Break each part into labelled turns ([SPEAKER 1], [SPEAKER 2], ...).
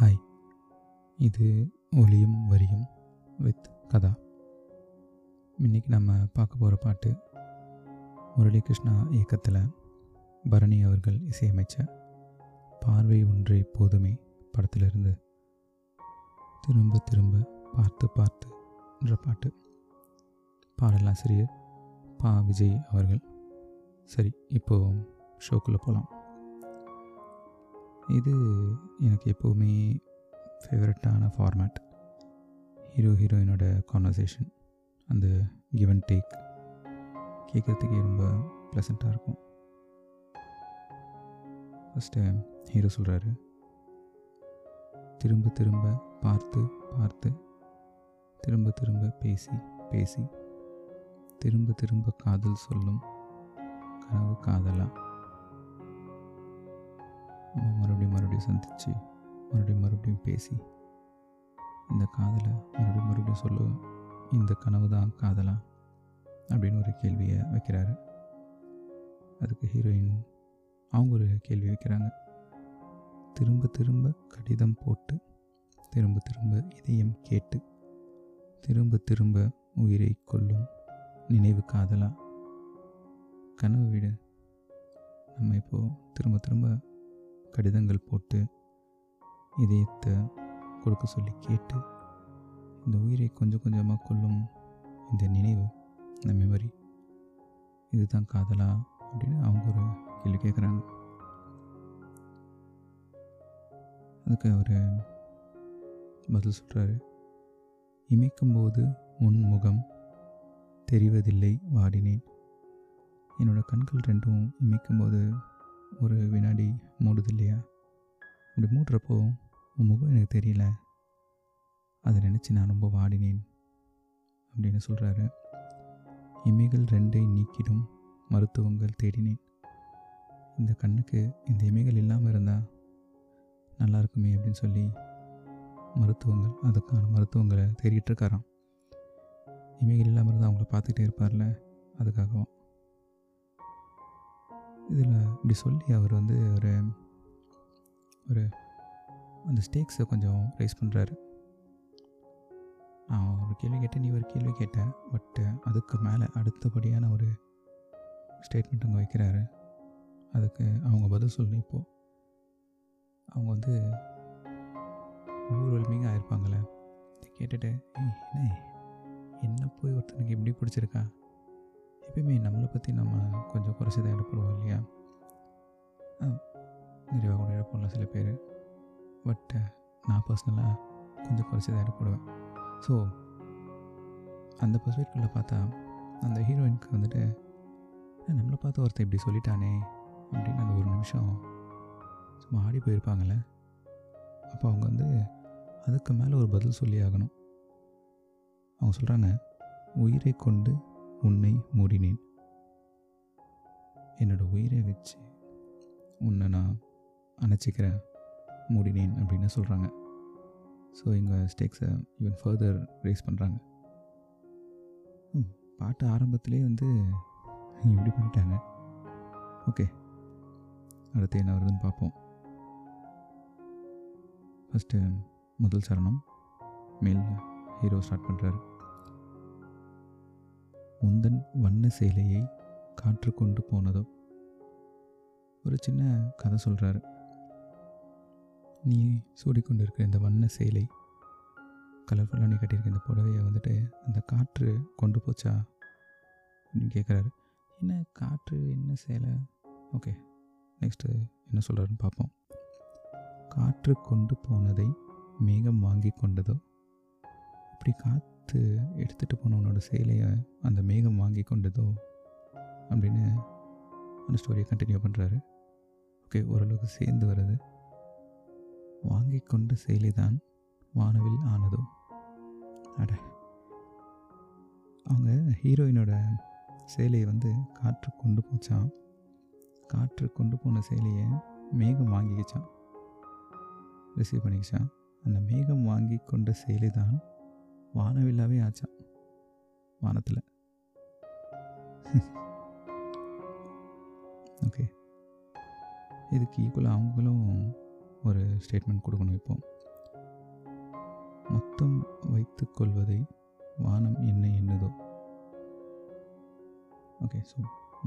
[SPEAKER 1] Hi. இது ஒலியும் வரியும் வித் கதா. இன்றைக்கி நம்ம பார்க்க போகிற பாட்டு முரளிகிருஷ்ணா இயக்கத்தில் பரணி அவர்கள் இசையமைச்ச பார்வை ஒன்றே போதுமே படத்திலிருந்து திரும்ப திரும்ப பார்த்து பார்த்து என்ற பாட்டு. பாடலாசிரியர் பா. விஜய் அவர்கள். சரி இப்போது ஷோக்குள்ளே போகலாம் இது எனக்கு எப்போவுமே ஃபேவரட்டான ஃபார்மேட் ஹீரோ ஹீரோயினோட கான்வர்சேஷன் அந்த கிவ் அண்ட் டேக் கேட்குறதுக்கே ரொம்ப ப்ளசண்ட்டாக இருக்கும். ஃபஸ்ட்டு ஹீரோ சொல்கிறாரு திரும்ப திரும்ப பார்த்து பார்த்து திரும்ப திரும்ப பேசி பேசி திரும்ப திரும்ப காதல் சொல்லும் கனவு காதலாக மறுபடியும் மறுபடியும் சந்தித்து மறுபடியும் மறுபடியும் பேசி இந்த காதலை மறுபடியும் மறுபடியும் சொல்லுவேன் இந்த கனவு தான் காதலா? அப்படின்னு ஒரு கேள்வியை வைக்கிறாரு. அதுக்கு ஹீரோயின் அவங்க ஒரு கேள்வி வைக்கிறாங்க. திரும்ப திரும்ப கடிதம் போட்டு திரும்ப திரும்ப இதயம் கேட்டு திரும்ப திரும்ப உயிரை கொல்லும் நினைவு காதலா? கனவு விட. நம்ம இப்போது திரும்ப திரும்ப கடிதங்கள் போட்டு இதயத்தை கொடுக்க சொல்லி கேட்டு இந்த உயிரை கொஞ்சம் கொஞ்சமாக கொள்ளும் இந்த நினைவு இந்த மெமரி இதுதான் காதலா அப்படின்னு அவங்க ஒரு கேள்வி கேட்குறாங்க அதுக்கு அவர் பதில் சொல்கிறாரு இமைக்கும்போது உன் முகம் தெரிவதில்லை வாடினேன். என்னோடய கண்கள் ரெண்டும் இமைக்கும்போது ஒரு வினாடி மூடுது இல்லையா? அப்படி மூடுறப்போ உன் முகம் எனக்கு தெரியல. அதை நினச்சி நான் ரொம்ப வாடினேன் அப்படின்னு சொல்கிறாரு இமைகள் ரெண்டை நீக்கிடும் மருத்துவங்கள் தேடினேன். இந்த கண்ணுக்கு இந்த இமைகள் இல்லாமல் இருந்தால் நல்லா இருக்குமே அப்படின்னு சொல்லி மருத்துவங்கள் அதுக்கான மருத்துவங்களை தேடிட்டு இருக்காராம். இமைகள் இல்லாமல் இருந்தால் அவங்கள பார்த்துக்கிட்டே இருப்பார்ல அதுக்காகவும். இதில் இப்படி சொல்லி அவர் வந்து ஒரு ஒரு அந்த ஸ்டேக்ஸை கொஞ்சம் ரைஸ் பண்ணுறாரு நான் ஒரு கேள்வி கேட்டேன் நீ ஒரு கேள்வி கேட்டேன் பட்டு அதுக்கு மேலே அடுத்தபடியான ஒரு ஸ்டேட்மெண்ட் அங்கே வைக்கிறாரு. அதுக்கு அவங்க பதில் சொல்லணும் இப்போது அவங்க வந்து ஊர்வலமையாக ஆயிருப்பாங்களே கேட்டுட்டு என்ன என்ன போய் ஒருத்தனுக்கு இப்படி பிடிச்சிருக்கா? எப்பயுமே நம்மளை பற்றி நம்ம கொஞ்சம் குறைச்சி தான் இடப்படுவோம் இல்லையா நிறைவாக கூட இடப்படலாம் சில பேர். பட் நான் பர்சனலாக கொஞ்சம் குறைச்சி தான் இடப்படுவேன் ஸோ அந்த பர்ஸ்பெக்டிவில் பார்த்தா அந்த ஹீரோயினுக்கு வந்துட்டு நம்மளை பார்த்து ஒருத்தன் இப்படி சொல்லிட்டானே அப்படின்னு அந்த ஒரு நிமிஷம் சும்மா ஆடி போயிருப்பாங்கள்ல அப்போ அவங்க வந்து அதுக்கு மேலே ஒரு பதில் சொல்லி ஆகணும். அவங்க சொல்கிறாங்க உயிரை கொண்டு உன்னை மூடினேன். என்னோட உயிரை வச்சு உன்னை நான் அணைச்சிக்கிறேன் மூடினேன் அப்படின்னு சொல்கிறாங்க ஸோ எங்கள் ஸ்டேக்ஸை ஈவன் ஃபர்தர் ரேஸ் பண்ணுறாங்க பாட்டு ஆரம்பத்திலே வந்து இப்படி பண்ணிட்டாங்க. ஓகே அடுத்து என்ன வருதுன்னு பார்ப்போம். ஃபஸ்ட்டு முதல் சரணம். மேல் ஹீரோ ஸ்டார்ட் பண்ணுறாரு உந்தன் வண்ண சேலையை காற்று கொண்டு போனதோ? ஒரு சின்ன கதை சொல்கிறாரு நீ சூடிக்கொண்டு இருக்கிற இந்த வண்ண சேலை கலர்ஃபுல்லாக நீ கட்டியிருக்க இந்த புடவையை வந்துட்டு அந்த காற்று கொண்டு போச்சா? அப்படின்னு கேட்குறாரு என்ன காற்று என்ன சேலை? ஓகே நெக்ஸ்ட்டு என்ன சொல்கிறாருன்னு பார்ப்போம் காற்று கொண்டு போனதை மேகம் வாங்கி கொண்டதோ? இப்படி பார்த்து எடுத்துகிட்டு போனவனோட சேலையை அந்த மேகம் வாங்கி கொண்டதோ அப்படின்னு அந்த ஸ்டோரியை கண்டினியூ பண்ணுறாரு ஓகே ஓரளவுக்கு சேர்ந்து வருது வாங்கி கொண்ட சேலை தான் வானவில் ஆனதோ? அட. அவங்க ஹீரோயினோட சேலையை வந்து காற்று கொண்டு போச்சான் காற்று கொண்டு போன சேலையை மேகம் வாங்கிக்கிச்சான் ரிசீவ் பண்ணிக்கிச்சான் அந்த மேகம் வாங்கி கொண்ட சேலை தான் வானவில்லாவே ஆச்சான் வானத்தில். ஓகே இதுக்கு ஈக்குவலாக அவங்களும் ஒரு ஸ்டேட்மெண்ட் கொடுக்கணும் இப்போ. மொத்தம் வைத்து கொள்வதை வானம் என்ன என்னதோ ஓகே ஸோ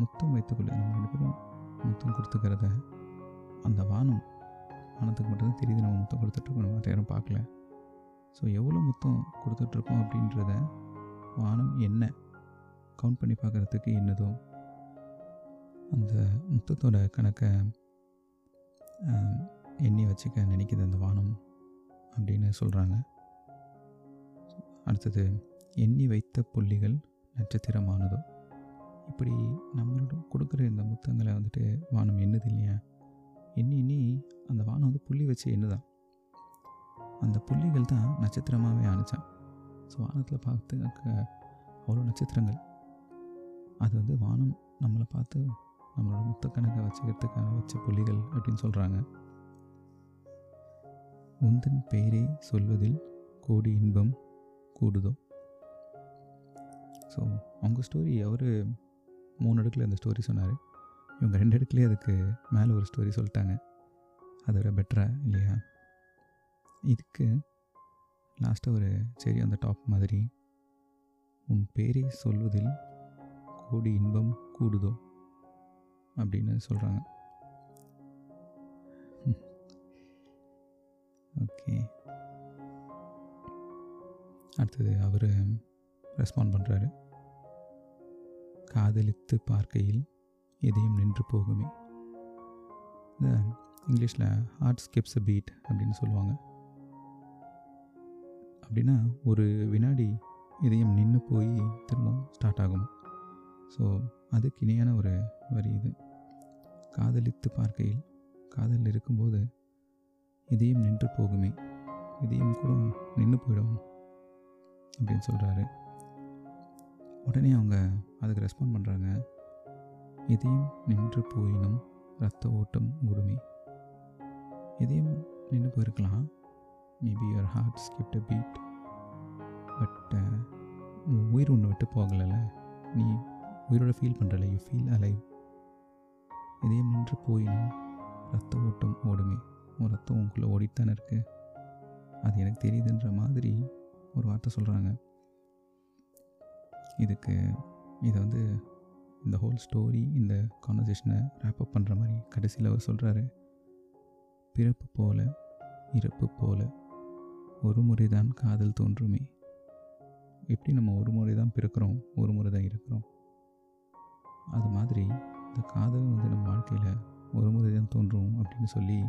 [SPEAKER 1] மொத்தம் வைத்துக்கொள்ள நம்ம ரெண்டு பேரும் முத்தம் கொடுத்துக்கிறத அந்த வானம் வானத்துக்கு மட்டும்தான் தெரியுது நம்ம மொத்தம் கொடுத்துட்டு நம்ம மற்ற யாரும் பார்க்கல. ஸோ எவ்வளோ மொத்தம் கொடுத்துட்ருக்கோம் அப்படின்றத வானம் என்ன? கவுண்ட் பண்ணி பார்க்குறதுக்கு என்னதோ அந்த முத்தத்தோட கணக்கை எண்ணி வச்சுக்க நினைக்குது அந்த வானம் அப்படின்னு சொல்கிறாங்க அடுத்தது எண்ணி வைத்த புள்ளிகள் நட்சத்திரமானதோ? இப்படி நம்மளோட கொடுக்குற இந்த முத்தங்களை வந்துட்டு வானம் என்னது இல்லையா? எண்ணி எண்ணி அந்த வானம் வந்து புள்ளி வச்சு என்னதான் அந்த புள்ளிகள் தான் நட்சத்திரமாகவே ஆணிச்சான் ஸோ வானத்தில் பார்த்து அவ்வளோ நட்சத்திரங்கள். அது வந்து வானம் நம்மளை பார்த்து நம்மளோட முத்த கணக்கை வச்சுக்கிறதுக்காக வச்ச புள்ளிகள் அப்படின்னு சொல்கிறாங்க உந்தன் பெயரை சொல்வதில் கோடி இன்பம் கூடுதோ? ஸோ அவங்க ஸ்டோரி அவர் மூணு அடுக்கில் அந்த ஸ்டோரி சொன்னார். இவங்க ரெண்டு அடுக்குலேயே அதுக்கு மேலே ஒரு ஸ்டோரி சொல்லிட்டாங்க. அதை விட பெட்டரா இல்லையா? இதுக்கு லாஸ்ட்டாக ஒரு சரி அந்த டாப் மாதிரி உன் பேரை சொல்வதில் கோடி இன்பம் கூடுதோ அப்படின்னு சொல்கிறாங்க ஓகே அடுத்தது அவர் ரெஸ்பாண்ட் பண்ணுறாரு காதலித்து பார்க்கையில் எதையும் நின்று போகுமே. இந்த இங்கிலீஷில் ஹார்ட் ஸ்கிப்ஸ் அ பீட் அப்படின்னு சொல்லுவாங்க. அப்படின்னா ஒரு வினாடி இதயம் நின்று போய் திரும்பவும் ஸ்டார்ட் ஆகும். ஸோ அதுக்கு இணையான ஒரு வரி இது. காதலித்து பார்க்கையில் காதல் இருக்கும்போது இதயம் நின்று போகுமே இதயம் கூட நின்று போயிடும் அப்படின்னு சொல்கிறாரு உடனே அவங்க அதுக்கு ரெஸ்பாண்ட் பண்ணுறாங்க இதயம் நின்று போயினும் ரத்த ஓட்டம் ஓடுமே. இதயம் நின்று போயிருக்கலாம். Maybe your heart skipped a beat but உயிர் ஒன்று விட்டு போகலைல்ல? நீ உயிரோட ஃபீல் பண்ணுறல யூ ஃபீல் அலைவ் இதயம் நின்று போயினும் ரத்த ஓட்டம் ஓடுமே. உன் ரத்தம் உங்களுக்குள்ளே ஓடிட்டு தானே அது எனக்கு தெரியுதுன்ற மாதிரி ஒரு வார்த்தை சொல்கிறாங்க இதுக்கு இதை வந்து இந்த ஹோல் ஸ்டோரி இந்த கான்வர்சேஷனை ரேப்பப் பண்ணுற மாதிரி கடைசியில் அவர் சொல்கிறாரு பிறப்பு போல இறப்பு போல. ஒரு முறை தான் காதல் தோன்றுமே. எப்படி நம்ம ஒரு முறை தான் பிறக்கிறோம் ஒரு முறை தான் இருக்கிறோம்? அது மாதிரி இந்த காதல் வந்து நம்ம வாழ்க்கையில் ஒரு முறை தான் தோன்றும் அப்படின்னு சொல்லி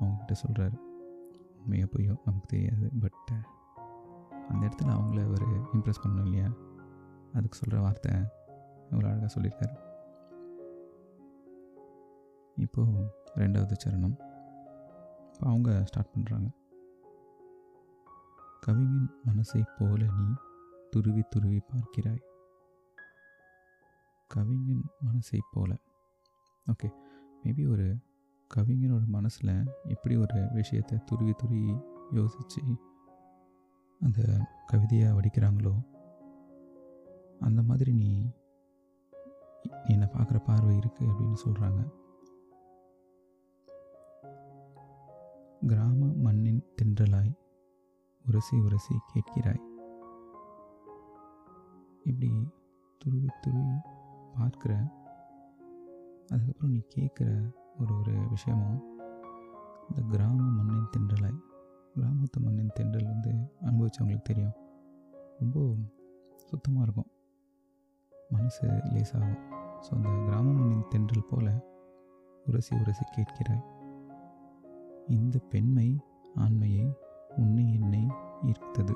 [SPEAKER 1] அவங்கக்கிட்ட சொல்கிறாரு உண்மையாக பொய்யோ நமக்கு தெரியாது பட் அந்த இடத்துல அவங்கள ஒரு இம்ப்ரெஸ் பண்ணணும் இல்லையா? அதுக்கு சொல்கிற வார்த்தை இவ்வளோ அழகாக சொல்லியிருக்காரு. இப்போது ரெண்டாவது சரணம். இப்போ அவங்க ஸ்டார்ட் பண்ணுறாங்க கவிஞன் மனசைப் போல நீ துருவி துருவி பார்க்கிறாய். கவிஞன் மனசைப் போல. ஓகே மேபி ஒரு கவிஞனோட மனசில் எப்படி ஒரு விஷயத்தை துருவி துருவி யோசித்து அந்த கவிதையை வடிக்கிறாங்களோ அந்த மாதிரி நீ நீ என்னை பார்க்குற பார்வை இருக்குது அப்படின்னு சொல்கிறாங்க கிராம மண்ணின் தென்றலாய் உரசி உரசி கேட்கிறாய். இப்படி துருவி துருவி பார்க்குற அதுக்கப்புறம் நீ கேட்குற ஒரு ஒரு விஷயமும் இந்த கிராம மண்ணின் தென்றலாய். கிராமத்து மண்ணின் தென்றல் வந்து அனுபவித்தவங்களுக்கு தெரியும். ரொம்ப சுத்தமாக இருக்கும். மனசு லேசாகும். ஸோ அந்த கிராம மண்ணின் தென்றல் போல் உரசி உரசி கேட்கிறாய். இந்த பெண்மை ஆண்மையை உன்னை என்னை ஈர்த்தது.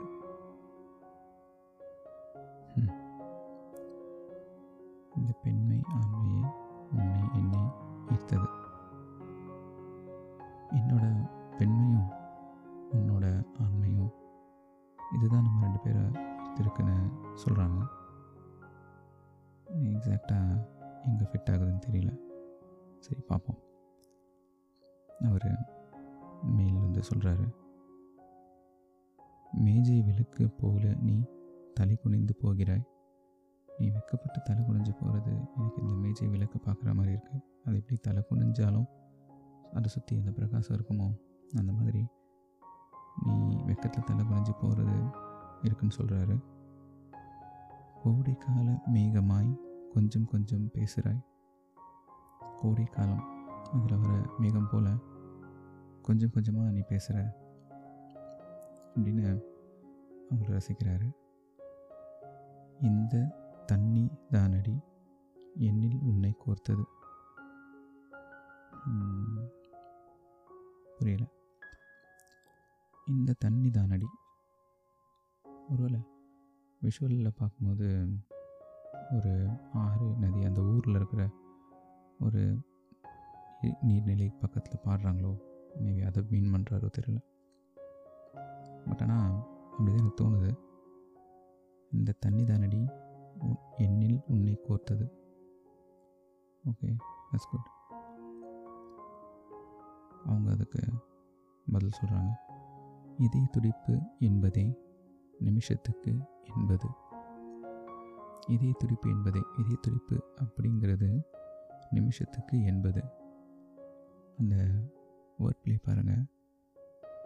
[SPEAKER 1] இந்த பெண்மை ஆண்மையை உன்னை என்னை ஈர்த்தது. என்னோட பெண்மையும் உன்னோட ஆண்மையும் இதுதான் நம்ம ரெண்டு பேரை ஈர்த்திருக்குன்னு சொல்கிறாங்க எக்ஸாக்டாக எங்கே ஃபிட் ஆகுதுன்னு தெரியல. சரி பார்ப்போம். அவர் மெயில் வந்து சொல்கிறாரு மேஜை விளக்கு போல நீ தலை குனிந்து போகிறாய். நீ வெக்கப்பட்டு தலை குனிஞ்சு போகிறது எனக்கு இந்த மேஜை விளக்கு பார்க்குற மாதிரி இருக்குது அது எப்படி தலை குனிஞ்சாலும் அதை சுற்றி அந்த பிரகாசம் இருக்குமோ அந்த மாதிரி நீ வெக்கத்தில் தலை குனிஞ்சு போகிறது இருக்குன்னு சொல்கிறாரு கோடைக்கால மேகமாய் கொஞ்சம் கொஞ்சம் பேசுகிறாய். கோடைக்காலம் அதில் வர மேகம் போல் கொஞ்சம் கொஞ்சமாக நீ பேசுகிற அப்படின்னு அவங்கள ரசிக்கிறாரு. இந்த தண்ணி தானடி என்னில் உன்னை கோர்த்தது. புரியல. இந்த தண்ணி தானடி. ஒருவேளை விஷுவலில் பார்க்கும்போது ஒரு ஆறு நதி அந்த ஊரில் இருக்கிற ஒரு நீர்நிலை பக்கத்தில் பாடுறாங்களோ மேபி அதை மீன் பண்ணுறாரோ தெரியல. பட் ஆனால் அப்படிதான் எனக்கு தோணுது. இந்த தண்ணி தானடி? உன்- என்னில் உன்னை கோர்த்தது. ஓகே தட்ஸ் குட் அவங்க அதுக்கு பதில் சொல்கிறாங்க இதய துடிப்பு என்பதே நிமிஷத்துக்கு எண்பது இதய துடிப்பு என்பதே இதய துடிப்பு அப்படிங்கிறது நிமிஷத்துக்கு எண்பது அந்த வேர்ட் பிளே பாருங்கள்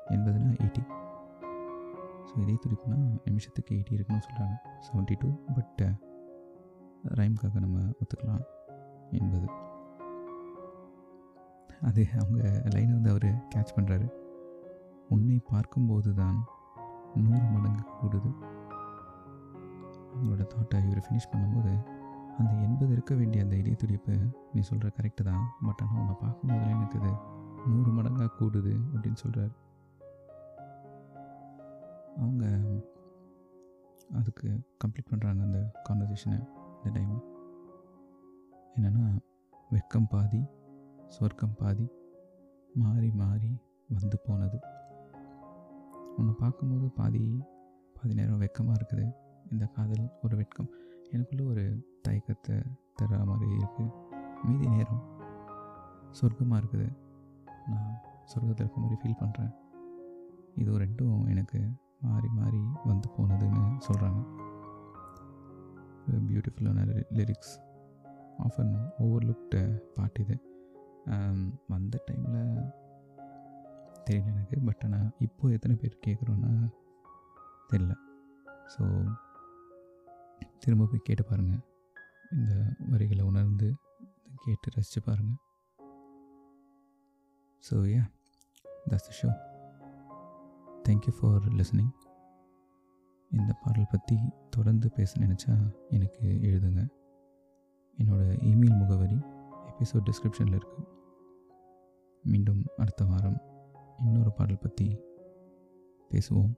[SPEAKER 1] எண்பதுனா எயிட்டி ஸோ இதே துடிப்புனா நிமிஷத்துக்கு எயிட்டி இருக்குன்னு சொல்கிறாங்க செவன்ட்டி டூ பட் ரைம்காக நம்ம ஒத்துக்கலாம் எண்பது அது அவங்க லைனை வந்து அவர் கேட்ச் பண்ணுறாரு உன்னை பார்க்கும்போது தான் நூறு மடங்கு கூடுது. அவங்களோட தாட்டை இவர் ஃபினிஷ் பண்ணும்போது அந்த எண்பது இருக்க வேண்டிய அந்த இதய துடிப்பு நீ சொல்கிற கரெக்டு தான். பட் ஆனால் உன்னை பார்க்கும்போதுல எனக்கு இது? நூறு மடங்காக கூடுது அப்படின்னு சொல்கிறாரு அவங்க அதுக்கு கம்ப்ளீட் பண்ணுறாங்க அந்த கான்வர்சேஷனை இந்த டைம் என்னென்னா வெக்கம் பாதி சொர்க்கம் பாதி மாறி மாறி வந்து போனது. உன்னை பார்க்கும்போது பாதி பாதி நேரம் வெக்கமாக இருக்குது. இந்த காதல் ஒரு வெட்கம். எனக்குள்ளே ஒரு தயக்கத்தை தர மாதிரி இருக்குது மீதி நேரம் சொர்க்கமாக இருக்குது. நான் சொர்க்கத்தில் இருக்க மாதிரி ஃபீல் பண்ணுறேன் இது ரெண்டும் எனக்கு சொல்கிறாங்க பியூட்டிஃபுல்லான லிரிக்ஸ் ஆஃபன் ஓவர்லுக்டு பாட்டு இது. Um, வந்த டைமில் தெரியல எனக்கு பட் ஆனால் இப்போது எத்தனை பேர் கேட்குறோன்னா தெரியல. ஸோ திரும்ப போய் கேட்டு பாருங்கள் இந்த வரிகளை உணர்ந்து கேட்டு ரசித்து பாருங்கள் so yeah that's show thank you for listening இந்த பாடல் பற்றி தொடர்ந்து பேச நினச்சா எனக்கு எழுதுங்க. என்னோடய இமெயில் முகவரி எபிசோட் டிஸ்கிரிப்ஷனில் இருக்குது மீண்டும் அடுத்த வாரம் இன்னொரு பாடல் பற்றி பேசுவோம்.